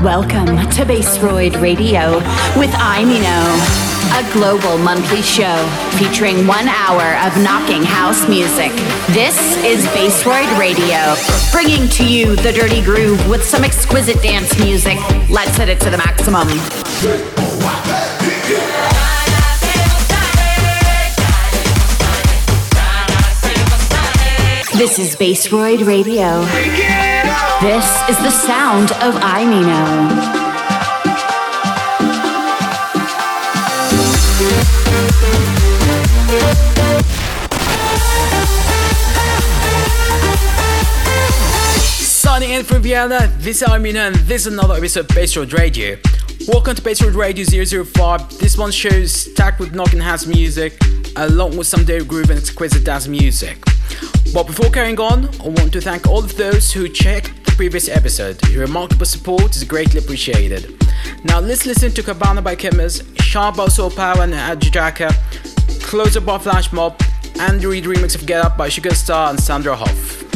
Welcome to Bassroid Radio with Ayminho, a global monthly show featuring one hour of knocking house music. This is Bassroid Radio, bringing to you the dirty groove with some exquisite dance music. Let's hit it to the maximum. This is Bassroid Radio. This is the sound of Ayminho. Signing in from Vienna, this is Ayminho and this is another episode of Bassroid Radio. Welcome to Bassroid Radio 005. This one show is stacked with knocking house music, along with some day groove and exquisite dance music. But before carrying on, I want to thank all of those who checked the previous episode. Your remarkable support is greatly appreciated. Now let's listen to Cabana by Chemist, Sharp Soul Power and Ajaka, Closer by Flash Mob, and the remix of Get Up by Sugar Star and Sandra Hoff.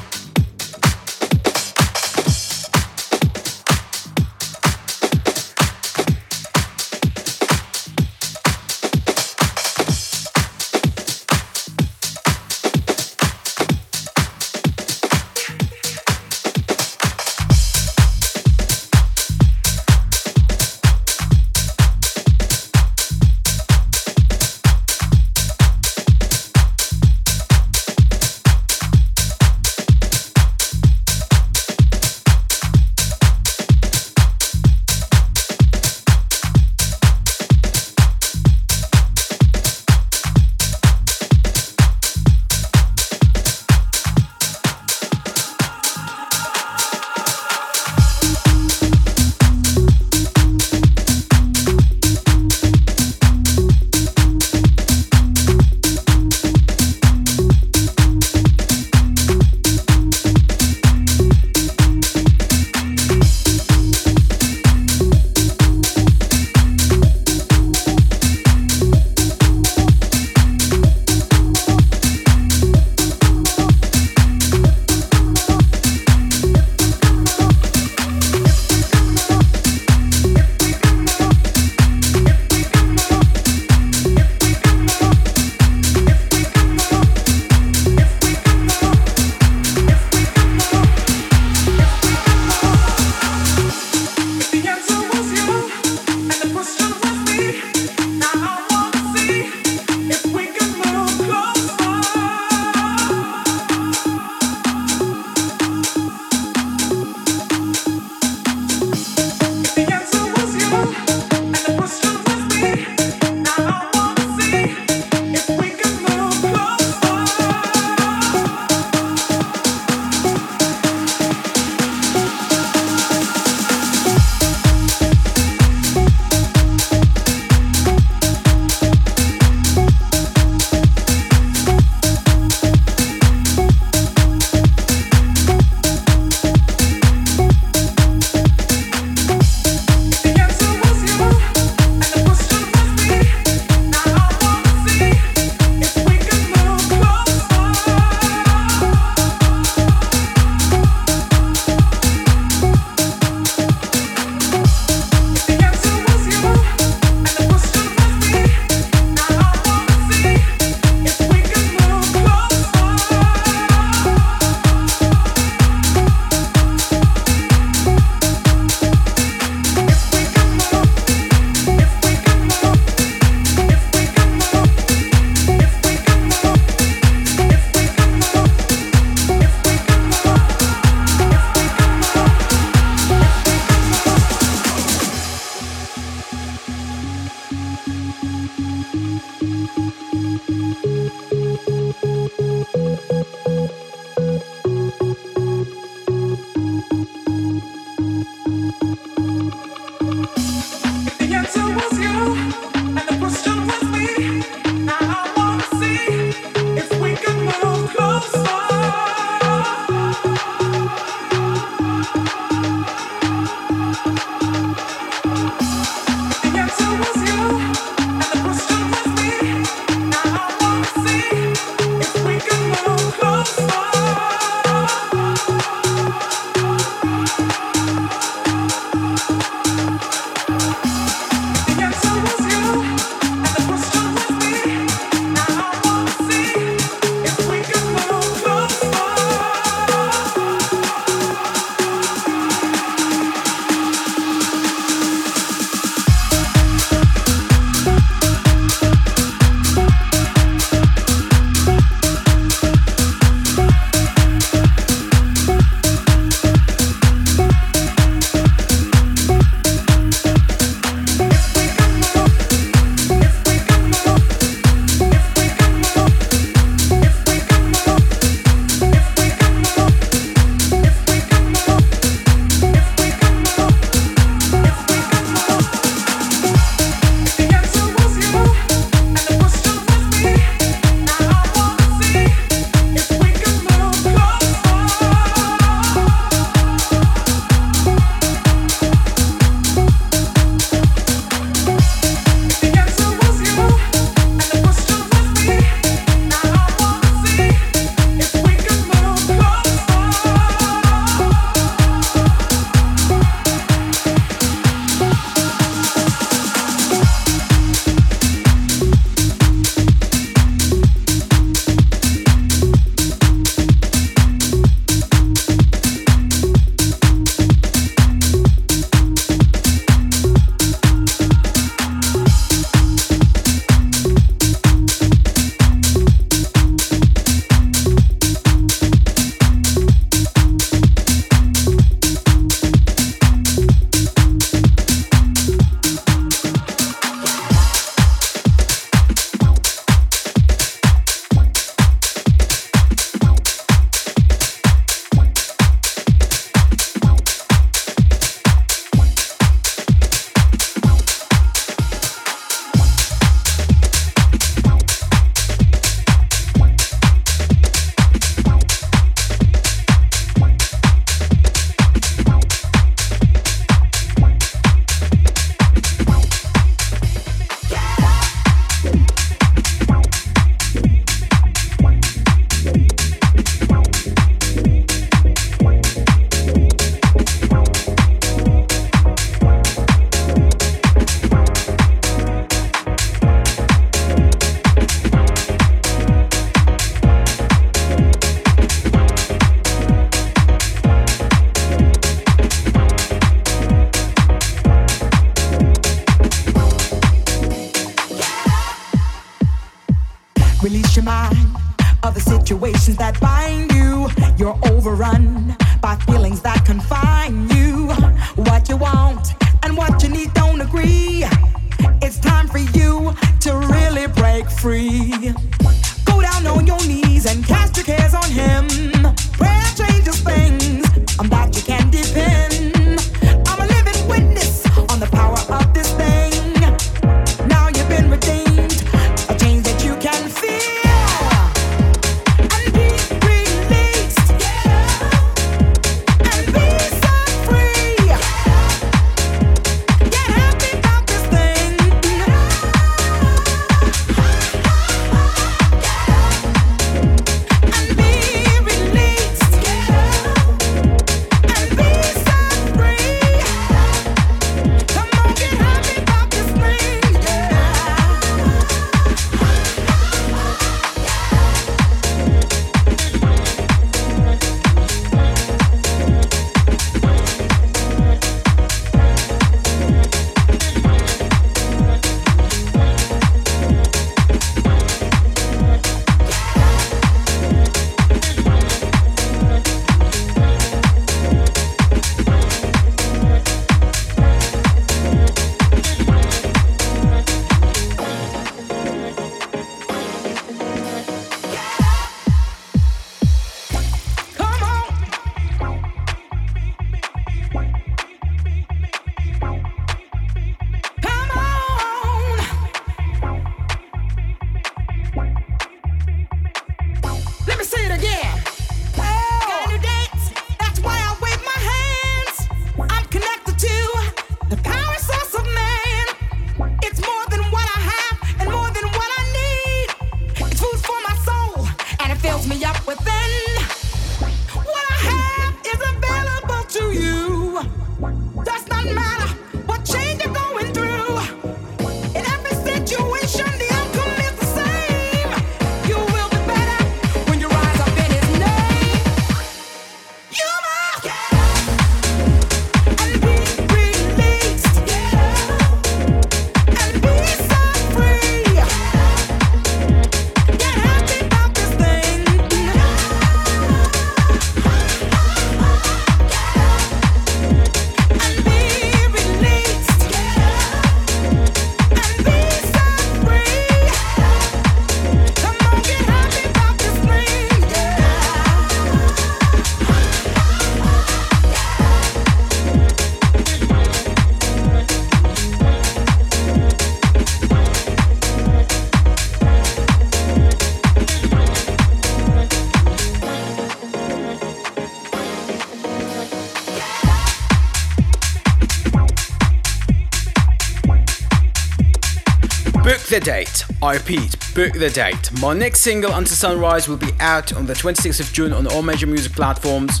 I repeat, book the date. My next single, Until Sunrise, will be out on the 26th of June on all major music platforms.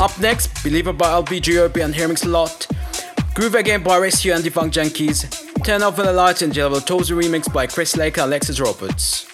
Up next, Believer by LBGOP and Hermix Lot, Groove Again by Rescue and Defunct Junkies, Turn Off the Lights and Jello Toes remix by Chris Lake and Alexis Roberts.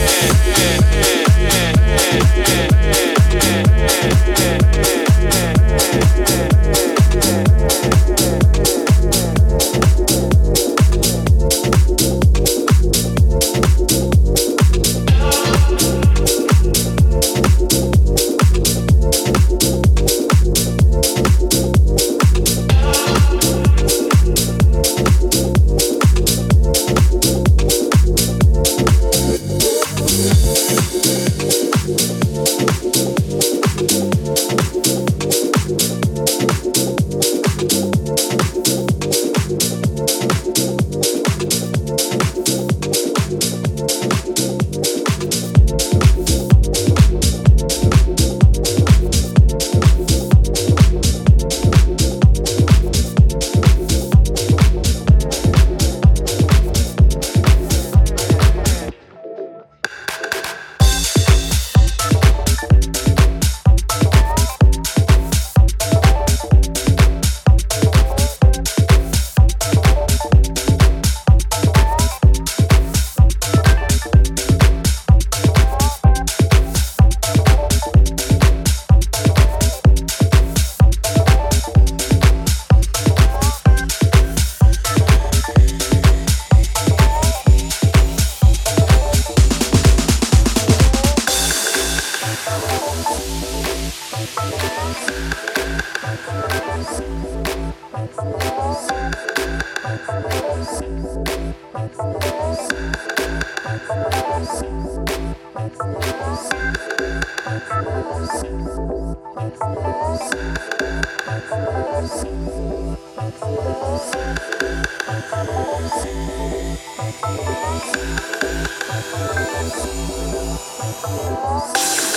yeah. Thank you.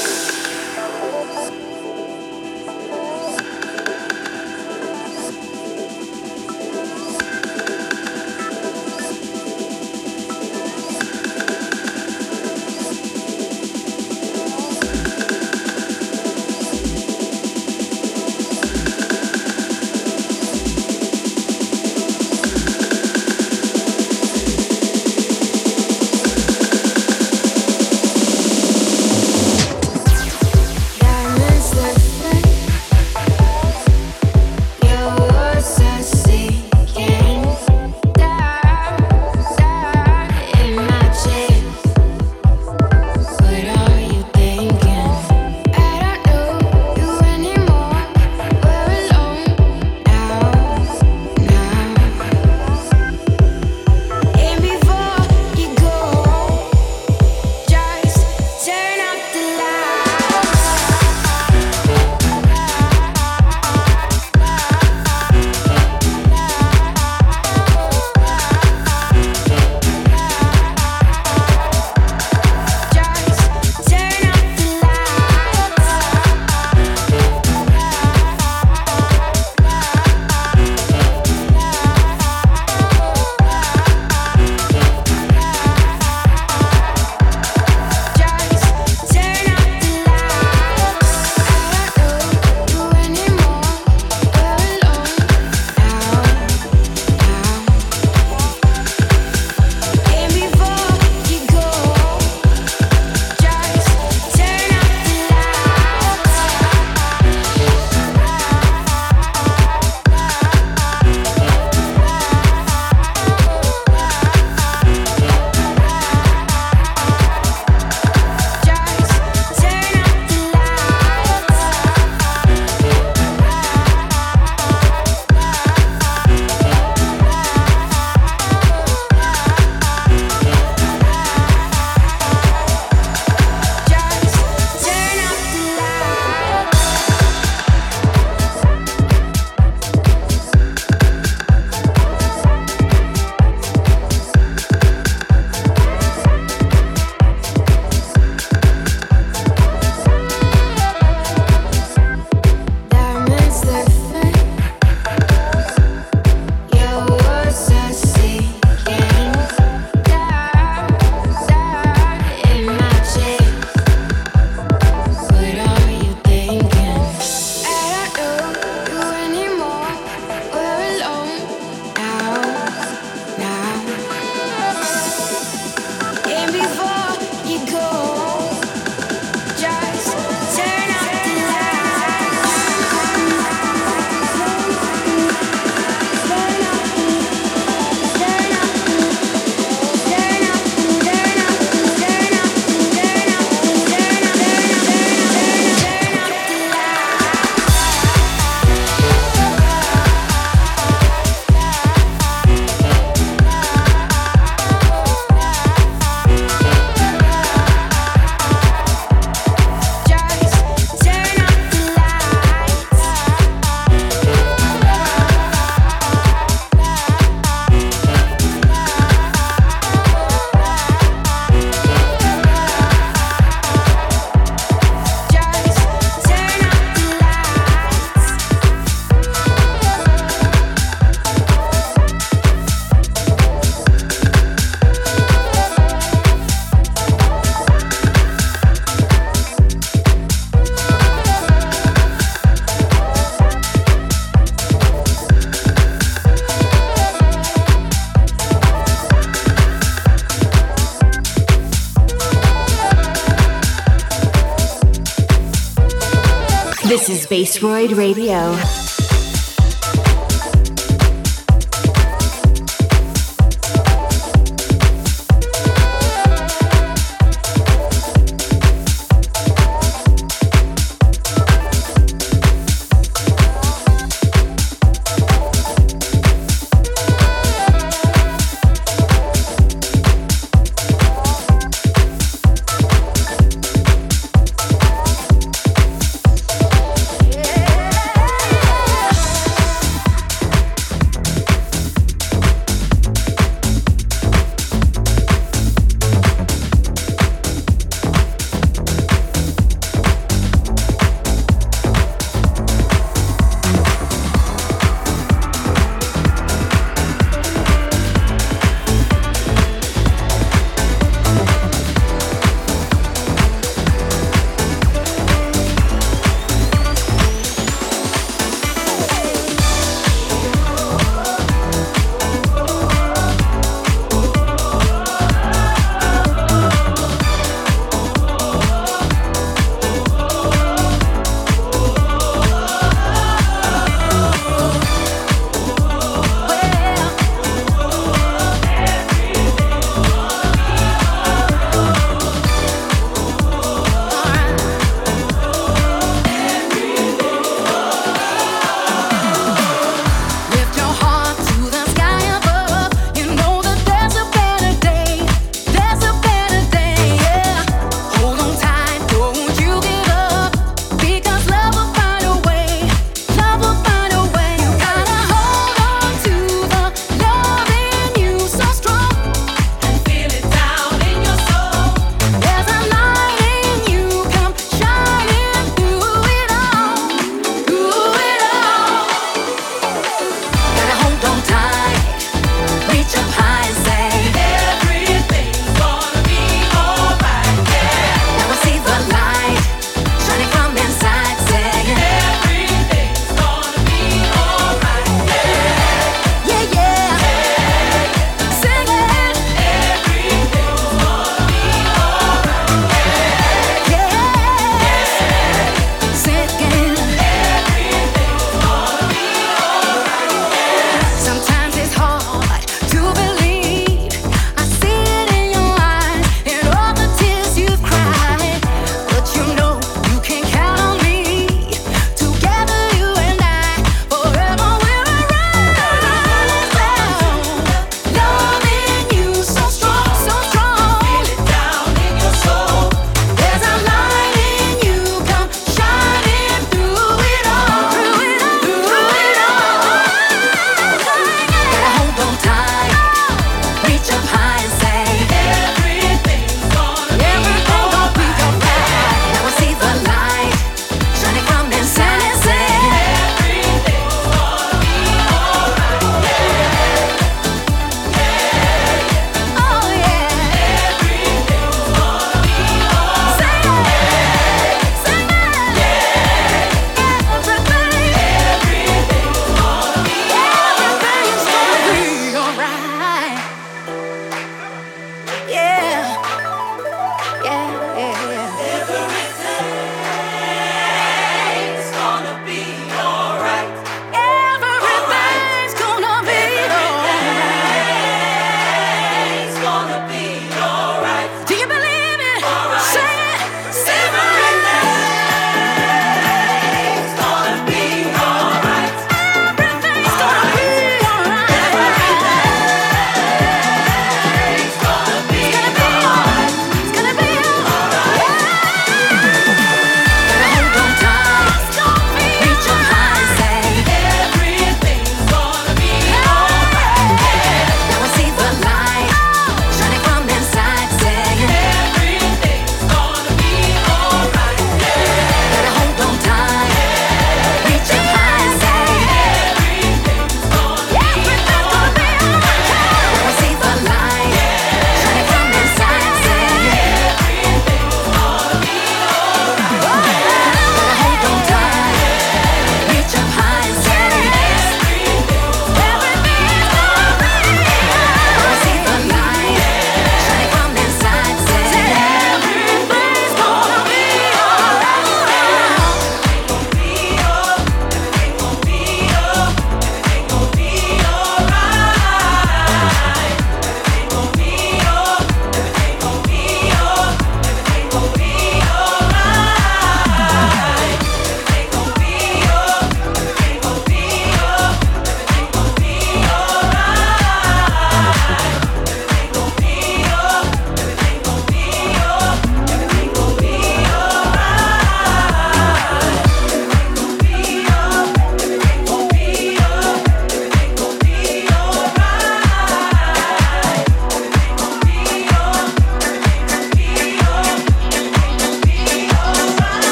Bassroid Radio.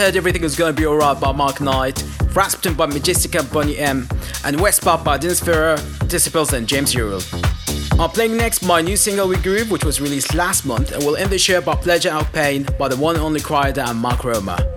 Heard Everything Is Gonna Be Alright by Mark Knight, Rasputin by Majestica Boney M, and West by Dennis Ferrer, Disciples, and James Earl. I'm playing next my new single with Groove, which was released last month, and we'll end the show by Pleasure Out Pain by the one and only Kryder and Mark Roma.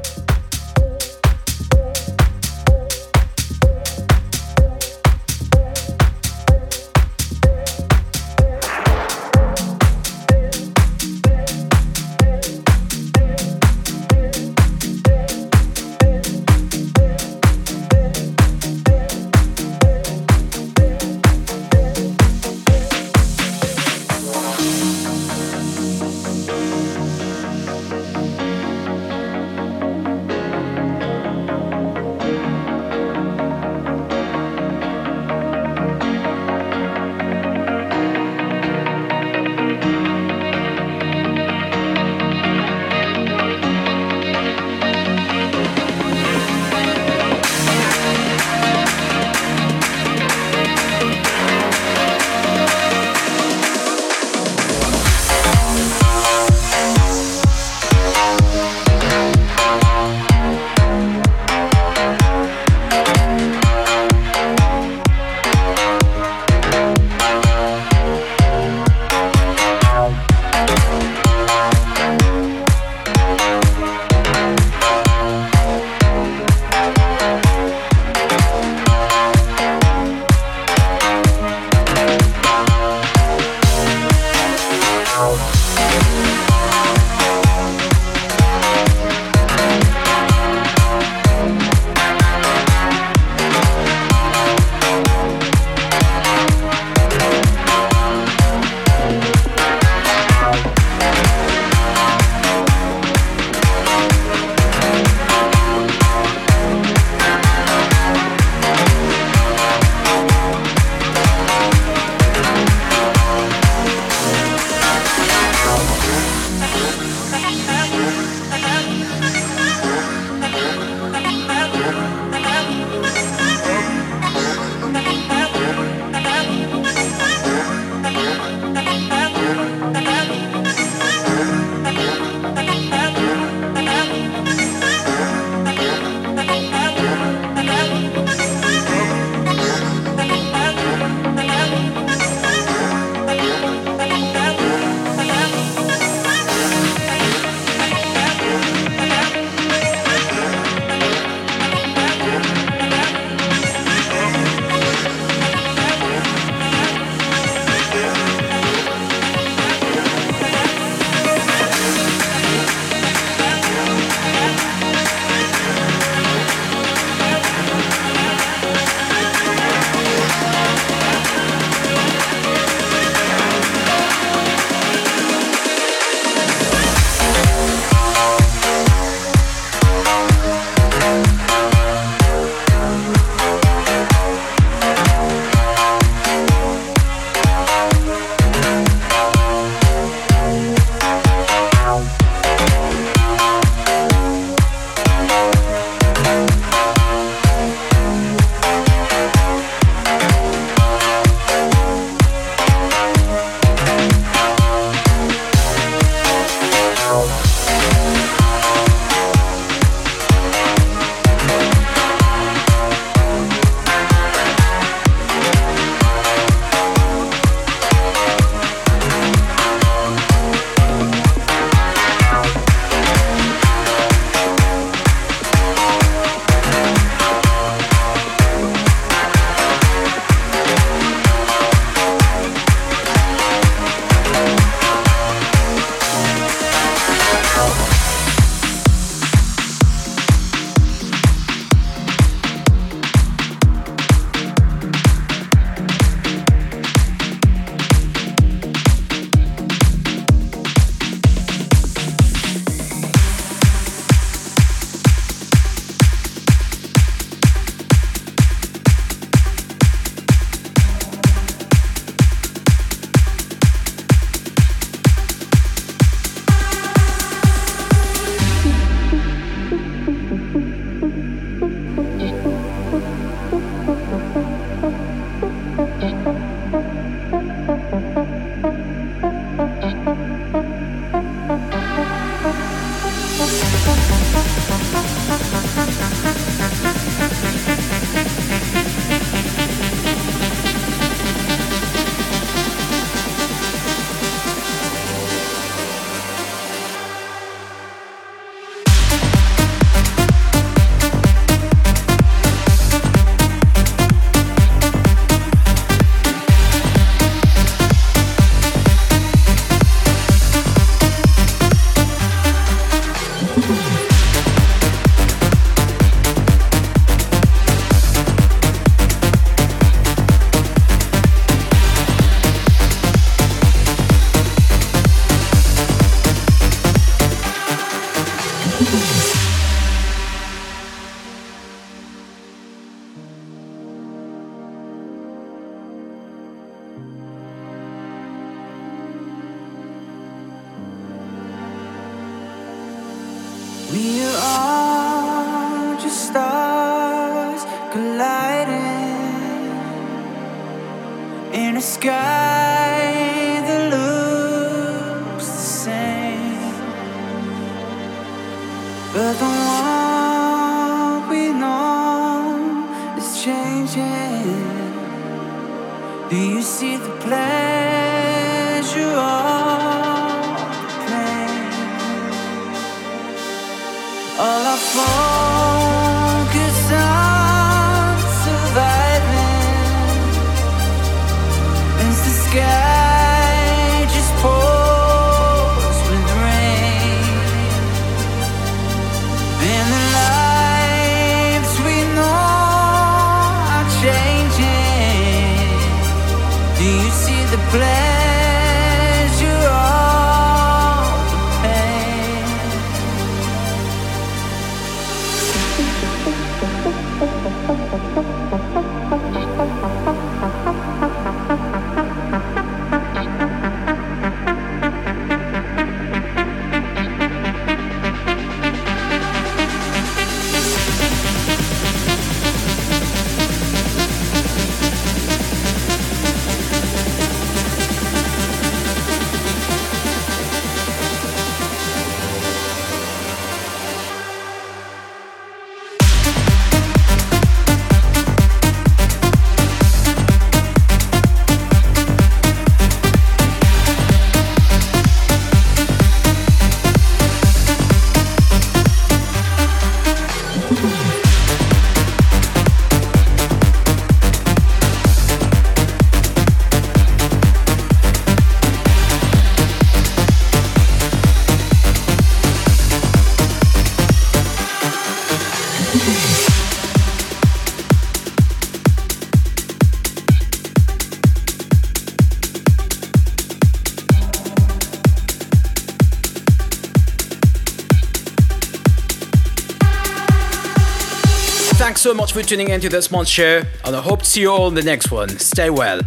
So much for tuning into this month's show, and I hope to see you all in the next one. Stay well.